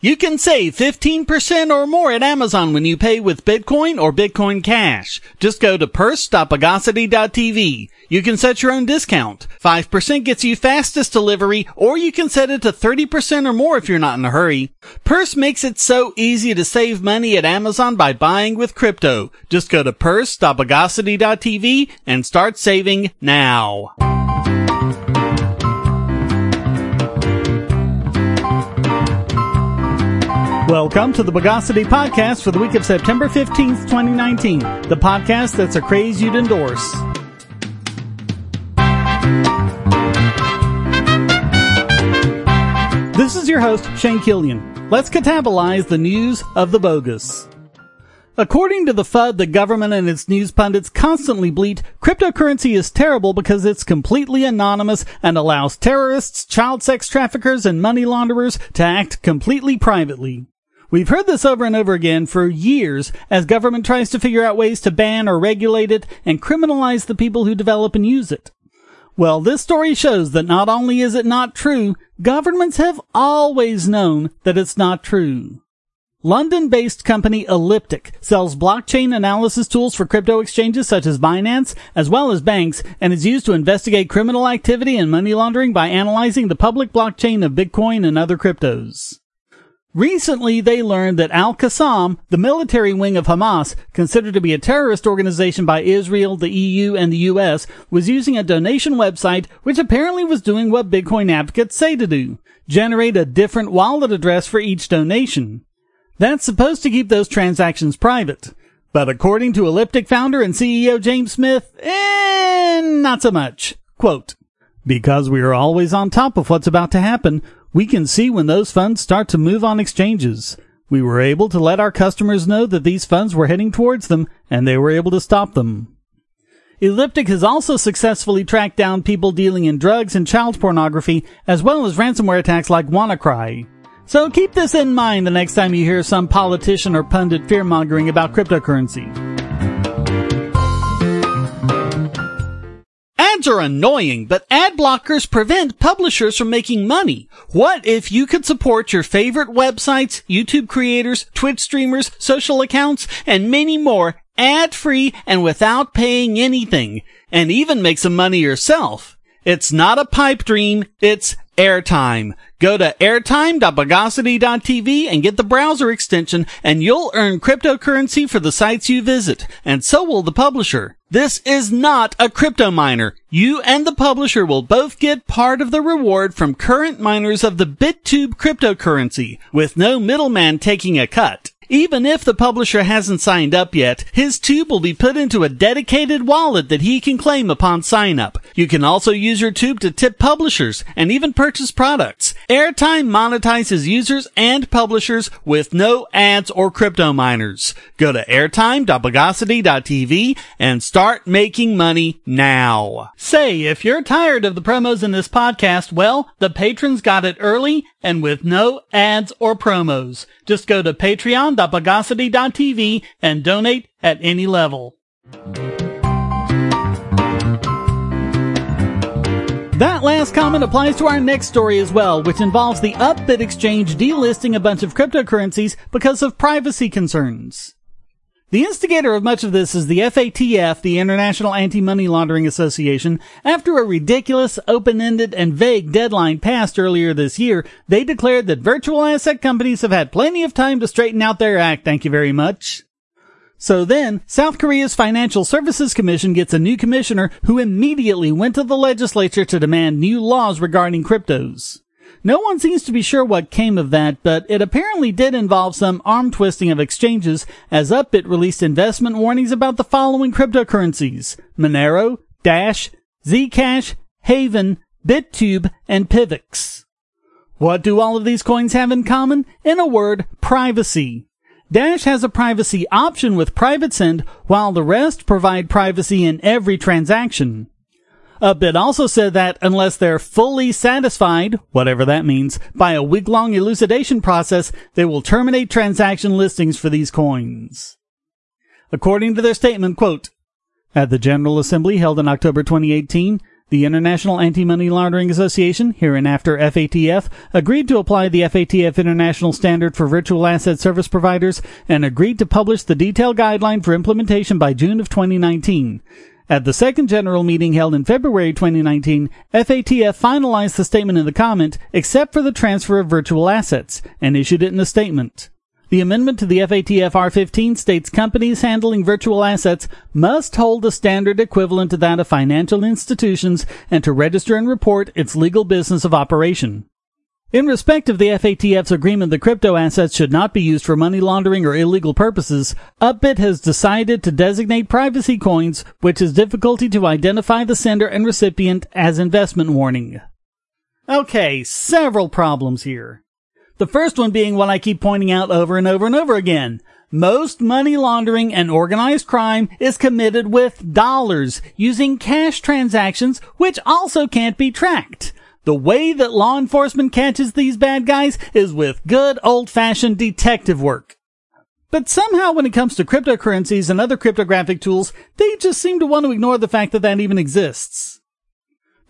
You can save 15% or more at Amazon when you pay with Bitcoin or Bitcoin Cash. Just go to purse.bogosity.tv. You can set your own discount. 5% gets you fastest delivery, or you can set it to 30% or more if you're not in a hurry. Purse makes it so easy to save money at Amazon by buying with crypto. Just go to purse.bogosity.tv and start saving now. Welcome to the Bogosity Podcast for the week of September 15th, 2019. The podcast that's a craze you'd endorse. This is your host, Shane Killian. Let's catabolize the news of the bogus. According to the FUD, the government and its news pundits constantly bleat, cryptocurrency is terrible because it's completely anonymous and allows terrorists, child sex traffickers, and money launderers to act completely privately. We've heard this over and over again for years as government tries to figure out ways to ban or regulate it and criminalize the people who develop and use it. Well, this story shows that not only is it not true, governments have always known that it's not true. London-based company Elliptic sells blockchain analysis tools for crypto exchanges such as Binance, as well as banks, and is used to investigate criminal activity and money laundering by analyzing the public blockchain of Bitcoin and other cryptos. Recently, they learned that Al-Qassam, the military wing of Hamas, considered to be a terrorist organization by Israel, the EU, and the US, was using a donation website which apparently was doing what Bitcoin advocates say to do. Generate a different wallet address for each donation. That's supposed to keep those transactions private. But according to Elliptic founder and CEO James Smith, eh, not so much. Quote, because we are always on top of what's about to happen, we can see when those funds start to move on exchanges. We were able to let our customers know that these funds were heading towards them, and they were able to stop them. Elliptic has also successfully tracked down people dealing in drugs and child pornography, as well as ransomware attacks like WannaCry. So keep this in mind the next time you hear some politician or pundit fearmongering about cryptocurrency. Ads are annoying, but ad blockers prevent publishers from making money. What if you could support your favorite websites, YouTube creators, Twitch streamers, social accounts, and many more ad free and without paying anything, and even make some money yourself? It's not a pipe dream, it's airtime. Go to airtime.bogosity.tv and get the browser extension and you'll earn cryptocurrency for the sites you visit. And so will the publisher. This is not a crypto miner. You and the publisher will both get part of the reward from current miners of the BitTube cryptocurrency, with no middleman taking a cut. Even if the publisher hasn't signed up yet, his tube will be put into a dedicated wallet that he can claim upon sign up. You can also use your tube to tip publishers and even purchase products. Airtime monetizes users and publishers with no ads or crypto miners. Go to airtime.bogosity.tv and start making money now. Say, if you're tired of the promos in this podcast, well, the patrons got it early and with no ads or promos. Just go to patreon.bogosity.tv and donate at any level. That last comment applies to our next story as well, which involves the Upbit exchange delisting a bunch of cryptocurrencies because of privacy concerns. The instigator of much of this is the FATF, the International Anti-Money Laundering Association. After a ridiculous, open-ended, and vague deadline passed earlier this year, they declared that virtual asset companies have had plenty of time to straighten out their act, thank you very much. So then, South Korea's Financial Services Commission gets a new commissioner who immediately went to the legislature to demand new laws regarding cryptos. No one seems to be sure what came of that, but it apparently did involve some arm twisting of exchanges as Upbit released investment warnings about the following cryptocurrencies Monero, Dash, Zcash, Haven, BitTube, and Pivx. What do all of these coins have in common? In a word, privacy. Dash has a privacy option with private send, while the rest provide privacy in every transaction. Upbit also said that unless they're fully satisfied, whatever that means, by a week-long elucidation process, they will terminate transaction listings for these coins. According to their statement, quote, at the General Assembly held in October 2018, The International Anti-Money Laundering Association, hereinafter FATF, agreed to apply the FATF International Standard for Virtual Asset Service Providers and agreed to publish the detailed guideline for implementation by June of 2019. At the second general meeting held in February 2019, FATF finalized the statement in the comment, except for the transfer of virtual assets, and issued it in a statement. The amendment to the FATF R15 states companies handling virtual assets must hold a standard equivalent to that of financial institutions and to register and report its legal business of operation. In respect of the FATF's agreement that crypto assets should not be used for money laundering or illegal purposes, Upbit has decided to designate privacy coins, which is difficulty to identify the sender and recipient as investment warning. Okay, several problems here. The first one being what I keep pointing out over and over and over again. Most money laundering and organized crime is committed with dollars using cash transactions, which also can't be tracked. The way that law enforcement catches these bad guys is with good old fashioned detective work. But somehow when it comes to cryptocurrencies and other cryptographic tools, they just seem to want to ignore the fact that that even exists.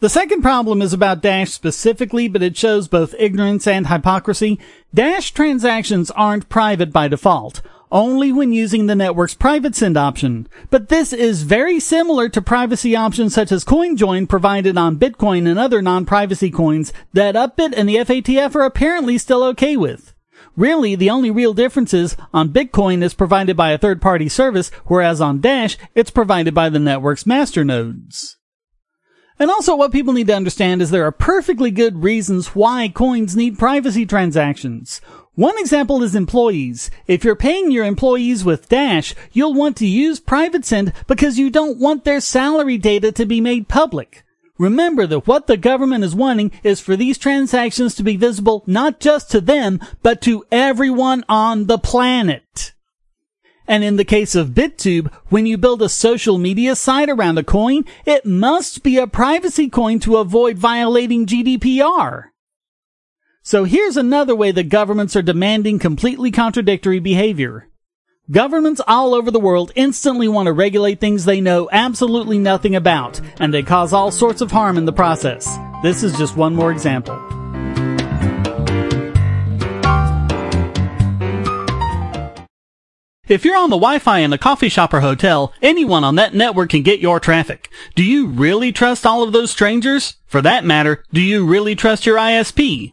The second problem is about Dash specifically, but it shows both ignorance and hypocrisy. Dash transactions aren't private by default, only when using the network's private send option. But this is very similar to privacy options such as CoinJoin provided on Bitcoin and other non-privacy coins that Upbit and the FATF are apparently still okay with. Really, the only real difference is on Bitcoin is provided by a third party service, whereas on Dash, it's provided by the network's masternodes. And also what people need to understand is there are perfectly good reasons why coins need privacy transactions. One example is employees. If you're paying your employees with Dash, you'll want to use PrivateSend because you don't want their salary data to be made public. Remember that what the government is wanting is for these transactions to be visible not just to them, but to everyone on the planet. And in the case of BitTube, when you build a social media site around a coin, it must be a privacy coin to avoid violating GDPR. So here's another way that governments are demanding completely contradictory behavior. Governments all over the world instantly want to regulate things they know absolutely nothing about, and they cause all sorts of harm in the process. This is just one more example. If you're on the Wi-Fi in a coffee shop or hotel, anyone on that network can get your traffic. Do you really trust all of those strangers? For that matter, do you really trust your ISP?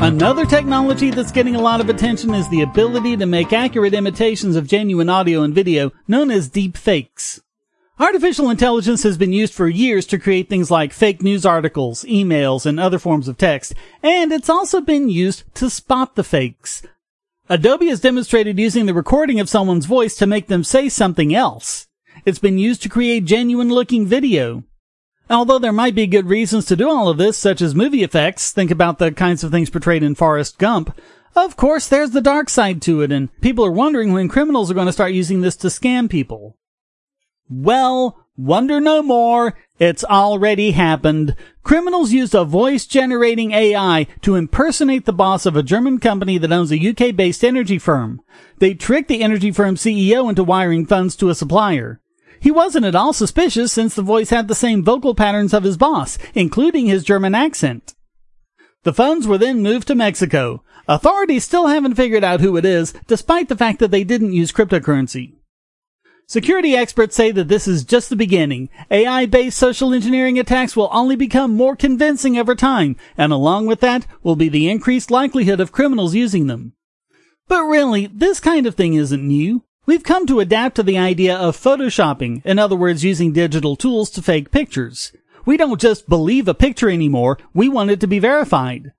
Another technology that's getting a lot of attention is the ability to make accurate imitations of genuine audio and video, known as deep fakes. Artificial intelligence has been used for years to create things like fake news articles, emails, and other forms of text, and it's also been used to spot the fakes. Adobe has demonstrated using the recording of someone's voice to make them say something else. It's been used to create genuine looking video. Although there might be good reasons to do all of this, such as movie effects, think about the kinds of things portrayed in Forrest Gump, of course there's the dark side to it, and people are wondering when criminals are going to start using this to scam people. Well, wonder no more. It's already happened. Criminals used a voice generating AI to impersonate the boss of a German company that owns a UK based energy firm. They tricked the energy firm CEO into wiring funds to a supplier. He wasn't at all suspicious since the voice had the same vocal patterns of his boss, including his German accent. The funds were then moved to Mexico. Authorities still haven't figured out who it is, despite the fact that they didn't use cryptocurrency. Security experts say that this is just the beginning. AI-based social engineering attacks will only become more convincing over time, and along with that will be the increased likelihood of criminals using them. But really, this kind of thing isn't new. We've come to adapt to the idea of photoshopping, in other words, using digital tools to fake pictures. We don't just believe a picture anymore, we want it to be verified.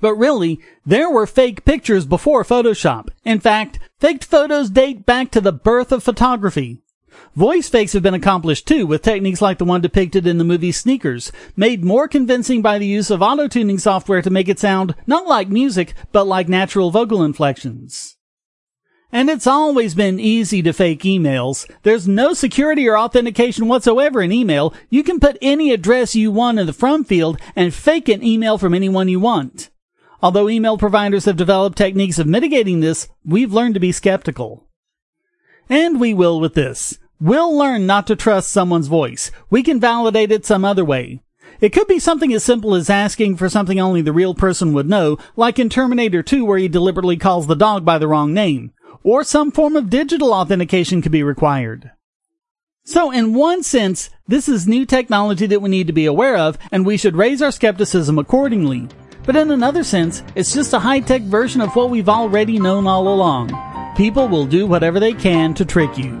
But really, there were fake pictures before Photoshop. In fact, faked photos date back to the birth of photography. Voice fakes have been accomplished too with techniques like the one depicted in the movie Sneakers, made more convincing by the use of auto-tuning software to make it sound not like music, but like natural vocal inflections. And it's always been easy to fake emails. There's no security or authentication whatsoever in email. You can put any address you want in the from field and fake an email from anyone you want. Although email providers have developed techniques of mitigating this, we've learned to be skeptical. And we will with this. We'll learn not to trust someone's voice. We can validate it some other way. It could be something as simple as asking for something only the real person would know, like in Terminator 2 where he deliberately calls the dog by the wrong name. Or some form of digital authentication could be required. So in one sense, this is new technology that we need to be aware of, and we should raise our skepticism accordingly. But in another sense, it's just a high-tech version of what we've already known all along. People will do whatever they can to trick you.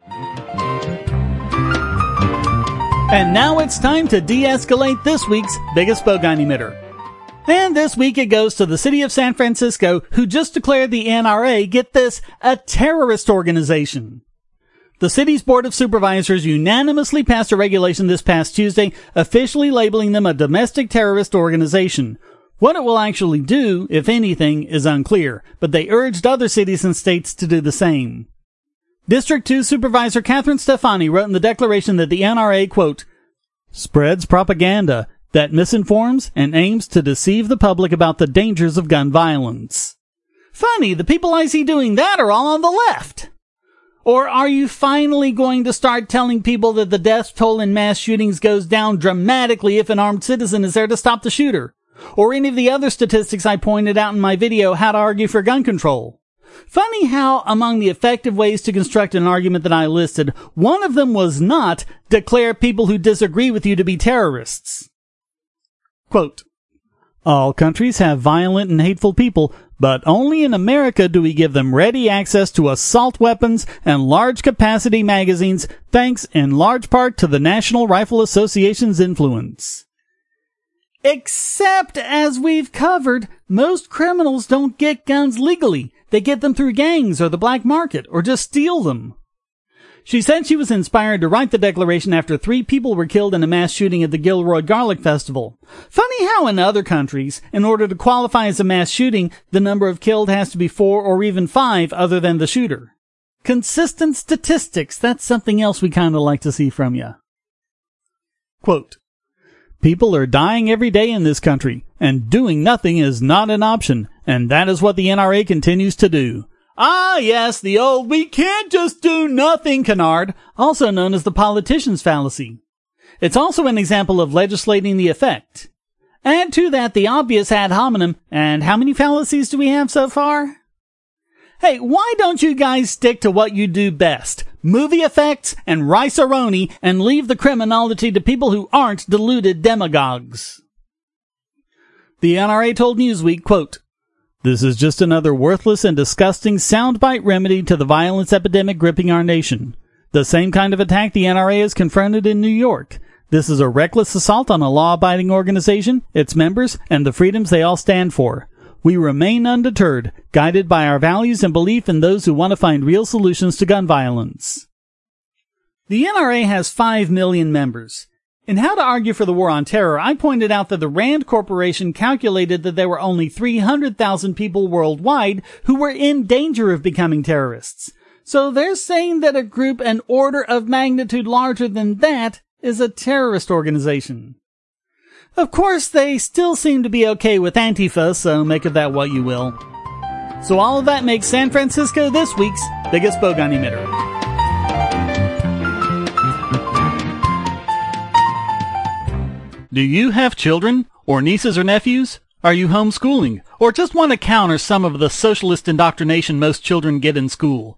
And now it's time to de-escalate this week's biggest bogon emitter. And this week it goes to the city of San Francisco, who just declared the NRA, get this, a terrorist organization. The city's Board of Supervisors unanimously passed a regulation this past Tuesday, officially labeling them a domestic terrorist organization. What it will actually do, if anything, is unclear, but they urged other cities and states to do the same. District 2 Supervisor Catherine Stefani wrote in the declaration that the NRA, quote, spreads propaganda that misinforms and aims to deceive the public about the dangers of gun violence. Funny, the people I see doing that are all on the left. Or are you finally going to start telling people that the death toll in mass shootings goes down dramatically if an armed citizen is there to stop the shooter? Or any of the other statistics I pointed out in my video, How to Argue for Gun Control? Funny how, among the effective ways to construct an argument that I listed, one of them was not declare people who disagree with you to be terrorists. Quote, all countries have violent and hateful people, but only in America do we give them ready access to assault weapons and large capacity magazines, thanks in large part to the National Rifle Association's influence. Except, as we've covered, most criminals don't get guns legally. They get them through gangs or the black market, or just steal them. She said she was inspired to write the declaration after three people were killed in a mass shooting at the Gilroy Garlic Festival. Funny how in other countries, in order to qualify as a mass shooting, the number of killed has to be four or even five other than the shooter. Consistent statistics, that's something else we kinda like to see from you. Quote, People are dying every day in this country, and doing nothing is not an option, and that is what the NRA continues to do. Ah, yes, the old we can't just do nothing canard, also known as the politician's fallacy. It's also an example of legislating the effect. Add to that the obvious ad hominem, and how many fallacies do we have so far? Hey, why don't you guys stick to what you do best? Movie effects and rice and leave the criminology to people who aren't deluded demagogues. The NRA told Newsweek, quote, This is just another worthless and disgusting soundbite remedy to the violence epidemic gripping our nation. The same kind of attack the NRA has confronted in New York. This is a reckless assault on a law abiding organization, its members, and the freedoms they all stand for. We remain undeterred, guided by our values and belief in those who want to find real solutions to gun violence. The NRA has 5 million members. In How to Argue for the War on Terror, I pointed out that the RAND Corporation calculated that there were only 300,000 people worldwide who were in danger of becoming terrorists. So they're saying that a group an order of magnitude larger than that is a terrorist organization. Of course, they still seem to be okay with Antifa, so make of that what you will. So all of that makes San Francisco this week's biggest bogon emitter. Do you have children, or nieces or nephews? Are you homeschooling, or just want to counter some of the socialist indoctrination most children get in school?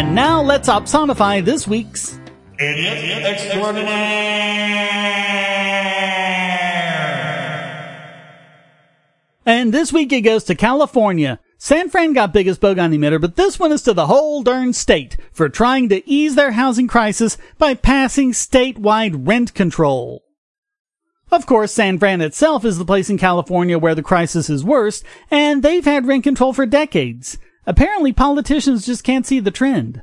And now let's opsonify this week's Idiot Extraordinaire. And this week it goes to California. San Fran got biggest bogon emitter, but this one is to the whole darn state for trying to ease their housing crisis by passing statewide rent control. Of course, San Fran itself is the place in California where the crisis is worst, and they've had rent control for decades. Apparently, politicians just can't see the trend.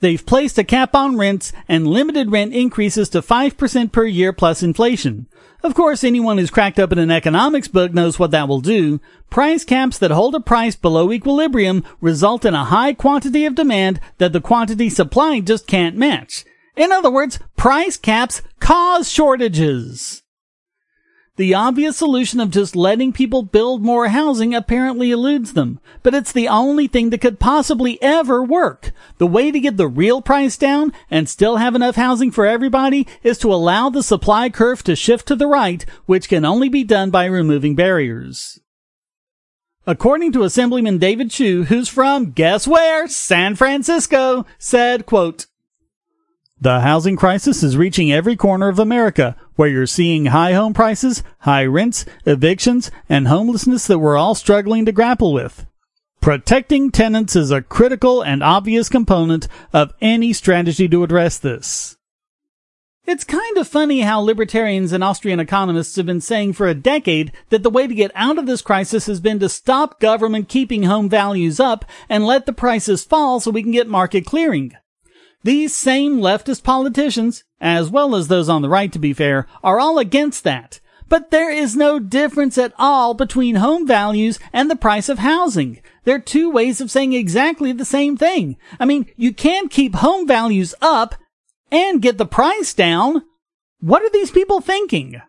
They've placed a cap on rents and limited rent increases to 5% per year plus inflation. Of course, anyone who's cracked up in an economics book knows what that will do. Price caps that hold a price below equilibrium result in a high quantity of demand that the quantity supplied just can't match. In other words, price caps cause shortages. The obvious solution of just letting people build more housing apparently eludes them, but it's the only thing that could possibly ever work. The way to get the real price down and still have enough housing for everybody is to allow the supply curve to shift to the right, which can only be done by removing barriers. According to Assemblyman David Chiu, who's from, guess where? San Francisco, said, quote, the housing crisis is reaching every corner of America, where you're seeing high home prices, high rents, evictions, and homelessness that we're all struggling to grapple with. Protecting tenants is a critical and obvious component of any strategy to address this. It's kind of funny how libertarians and Austrian economists have been saying for a decade that the way to get out of this crisis has been to stop government keeping home values up and let the prices fall so we can get market clearing. These same leftist politicians, as well as those on the right to be fair, are all against that. But there is no difference at all between home values and the price of housing. They're two ways of saying exactly the same thing. I mean, you can keep home values up and get the price down. What are these people thinking?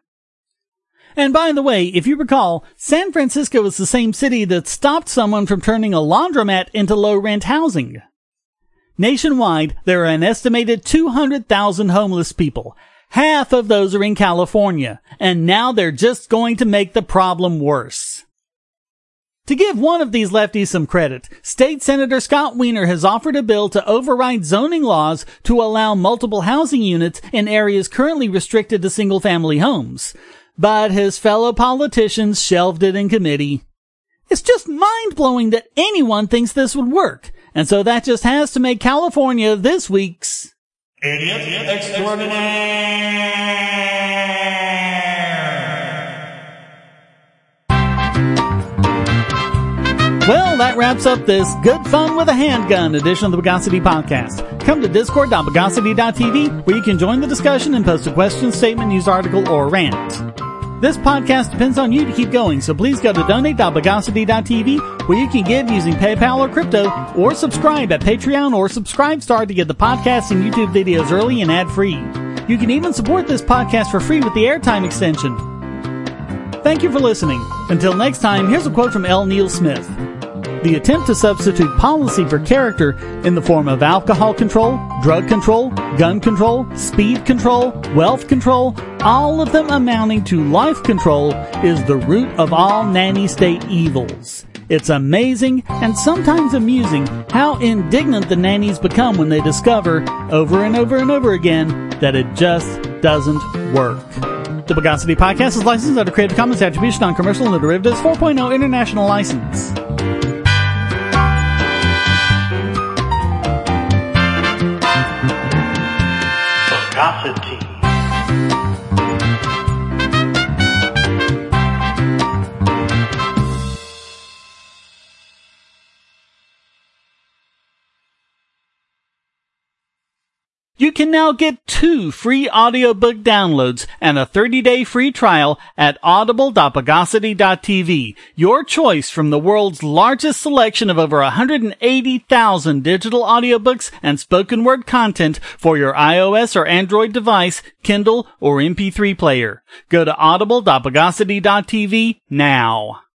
And by the way, if you recall, San Francisco is the same city that stopped someone from turning a laundromat into low rent housing. Nationwide, there are an estimated 200,000 homeless people. Half of those are in California, and now they're just going to make the problem worse. To give one of these lefties some credit, State Senator Scott Wiener has offered a bill to override zoning laws to allow multiple housing units in areas currently restricted to single family homes. But his fellow politicians shelved it in committee. It's just mind blowing that anyone thinks this would work. And so that just has to make California this week's Idiot Extraordinaire. Well, that wraps up this good fun with a handgun edition of the Bogosity podcast. Come to discord.bogosity.tv where you can join the discussion and post a question, statement, news article, or rant. This podcast depends on you to keep going, so please go to donate.bogosity.tv where you can give using PayPal or crypto, or subscribe at Patreon or Subscribestar to get the podcast and YouTube videos early and ad-free. You can even support this podcast for free with the airtime extension. Thank you for listening. Until next time, here's a quote from L. Neil Smith. The attempt to substitute policy for character in the form of alcohol control, drug control, gun control, speed control, wealth control, all of them amounting to life control is the root of all nanny state evils. It's amazing and sometimes amusing how indignant the nannies become when they discover, over and over and over again, that it just doesn't work. The Bogosity Podcast is licensed under Creative Commons Attribution Non-Commercial and Derivatives 4.0 International License. Bogosity. You can now get two free audiobook downloads and a 30-day free trial at audible.bogosity.tv. Your choice from the world's largest selection of over 180,000 digital audiobooks and spoken word content for your iOS or Android device, Kindle, or MP3 player. Go to audible.bogosity.tv now.